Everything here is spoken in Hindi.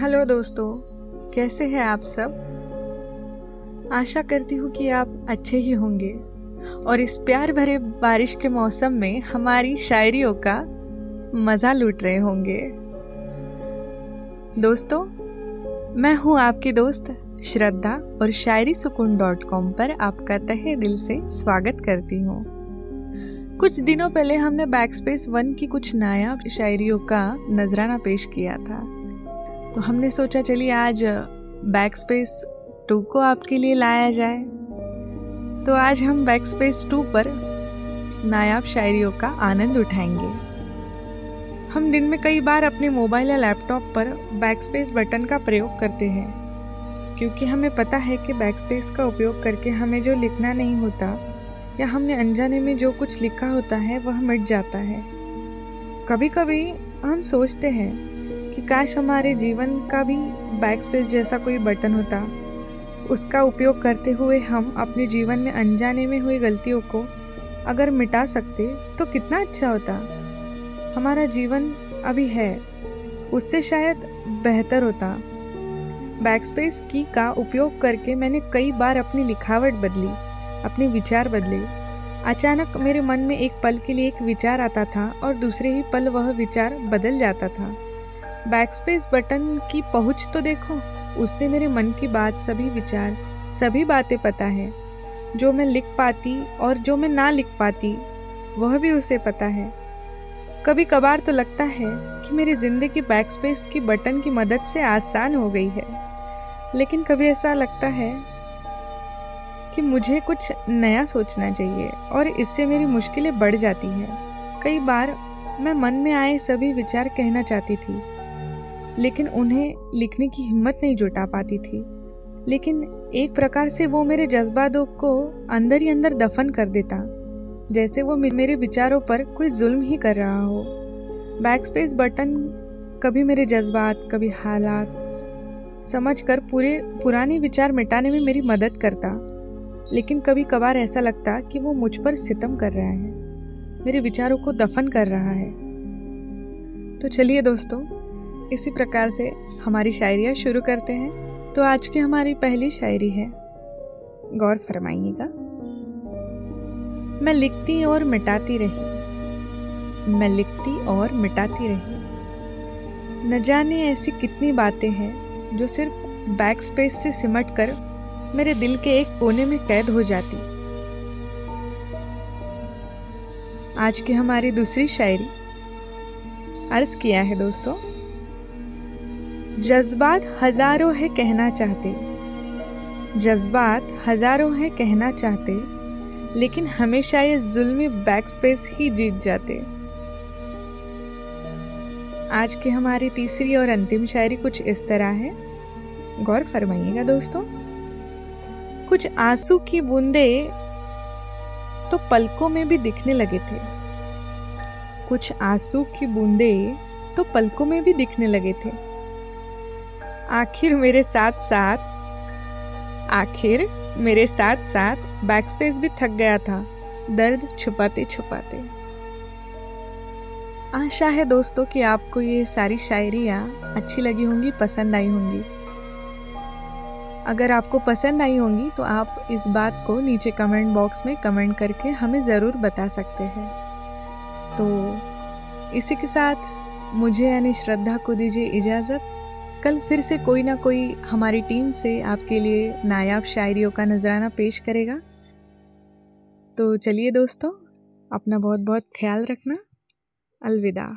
हेलो दोस्तों, कैसे हैं आप सब? आशा करती हूँ कि आप अच्छे ही होंगे। और इस प्यार भरे बारिश के मौसम में हमारी शायरियों का मज़ा लूट रहे होंगे। दोस्तों, मैं हूँ आपकी दोस्त श्रद्धा और शायरी सुकून डॉट कॉम पर आपका तहे दिल से स्वागत करती हूँ। कुछ दिनों पहले हमने बैकस्पेस वन की कुछ नायाब शायरियों का नजराना पेश किया था। तो हमने सोचा, चलिए आज बैक स्पेस टू को आपके लिए लाया जाए। तो आज हम बैक स्पेस टू पर नायाब शायरियों का आनंद उठाएँगे। हम दिन में कई बार अपने मोबाइल या लैपटॉप पर बैक स्पेस बटन का प्रयोग करते हैं, क्योंकि हमें पता है कि बैक स्पेस का उपयोग करके हमें जो लिखना नहीं होता, या हमने अनजाने में जो कुछ लिखा होता है, वह मिट जाता है। कभी कभी हम सोचते हैं कि काश हमारे जीवन का भी बैक स्पेस जैसा कोई बटन होता। उसका उपयोग करते हुए हम अपने जीवन में अनजाने में हुई गलतियों को अगर मिटा सकते तो कितना अच्छा होता। हमारा जीवन अभी है, उससे शायद बेहतर होता। बैकस्पेस की का उपयोग करके मैंने कई बार अपनी लिखावट बदली, अपने विचार बदले। अचानक मेरे मन में एक पल के लिए एक विचार आता था और दूसरे ही पल वह विचार बदल जाता था। बैकस्पेस बटन की पहुँच तो देखो। उसने मेरे मन की बात, सभी विचार, सभी बातें पता है। जो मैं लिख पाती और जो मैं ना लिख पाती, वह भी उसे पता है। कभी कभार तो लगता है कि मेरी ज़िंदगी बैकस्पेस की बटन की मदद से आसान हो गई है। लेकिन कभी ऐसा लगता है कि मुझे कुछ नया सोचना चाहिए और इससे मेरी मुश्किलें बढ़ जाती हैं। कई बार मैं मन में आए सभी विचार कहना चाहती थी लेकिन उन्हें लिखने की हिम्मत नहीं जुटा पाती थी। लेकिन एक प्रकार से वो मेरे जज्बातों को अंदर ही अंदर दफन कर देता, जैसे वो मेरे विचारों पर कोई जुल्म ही कर रहा हो। बैकस्पेस बटन कभी मेरे जज्बात, कभी हालात समझ कर पूरे, पुराने विचार मिटाने में मेरी मदद करता। लेकिन कभी कभार ऐसा लगता कि वो मुझ पर सितम कर रहा है, मेरे विचारों को दफन कर रहा है। तो चलिए दोस्तों इसी प्रकार से हमारी शायरियाँ शुरू करते हैं। तो आज की हमारी पहली शायरी है। गौर फरमाइएगा। मैं लिखती और मिटाती रही। मैं लिखती और मिटाती रही। न जाने ऐसी कितनी बातें हैं जो सिर्फ़ बैक स्पेस से सिमट कर मेरे दिल के एक कोने में कैद हो जाती। आज की हमारी दूसरी शायरी। अर्ज़ किया है दोस्तों। जज्बात हज़ारों है कहना चाहते। जज्बात हज़ारों है कहना चाहते, लेकिन हमेशा ये जुल्मी बैक स्पेस ही जीत जाते। आज की हमारी तीसरी और अंतिम शायरी कुछ इस तरह है। गौर फरमाइएगा दोस्तों। कुछ आँसू की बूंदे तो पलकों में भी दिखने लगे थे। कुछ आँसू की बूंदे तो पलकों में भी दिखने लगे थे। आखिर मेरे साथ साथ, आखिर मेरे साथ साथ बैकस्पेस भी थक गया था, दर्द छुपाते छुपाते। आशा है दोस्तों कि आपको ये सारी शायरियाँ अच्छी लगी होंगी, पसंद आई होंगी। अगर आपको पसंद आई होंगी तो आप इस बात को नीचे कमेंट बॉक्स में कमेंट करके हमें ज़रूर बता सकते हैं। तो इसी के साथ मुझे यानी श्रद्धा को दीजिए इजाज़त। कल फिर से कोई ना कोई हमारी टीम से आपके लिए नायाब शायरियों का नजराना पेश करेगा। तो चलिए दोस्तों, अपना बहुत बहुत ख्याल रखना। अलविदा।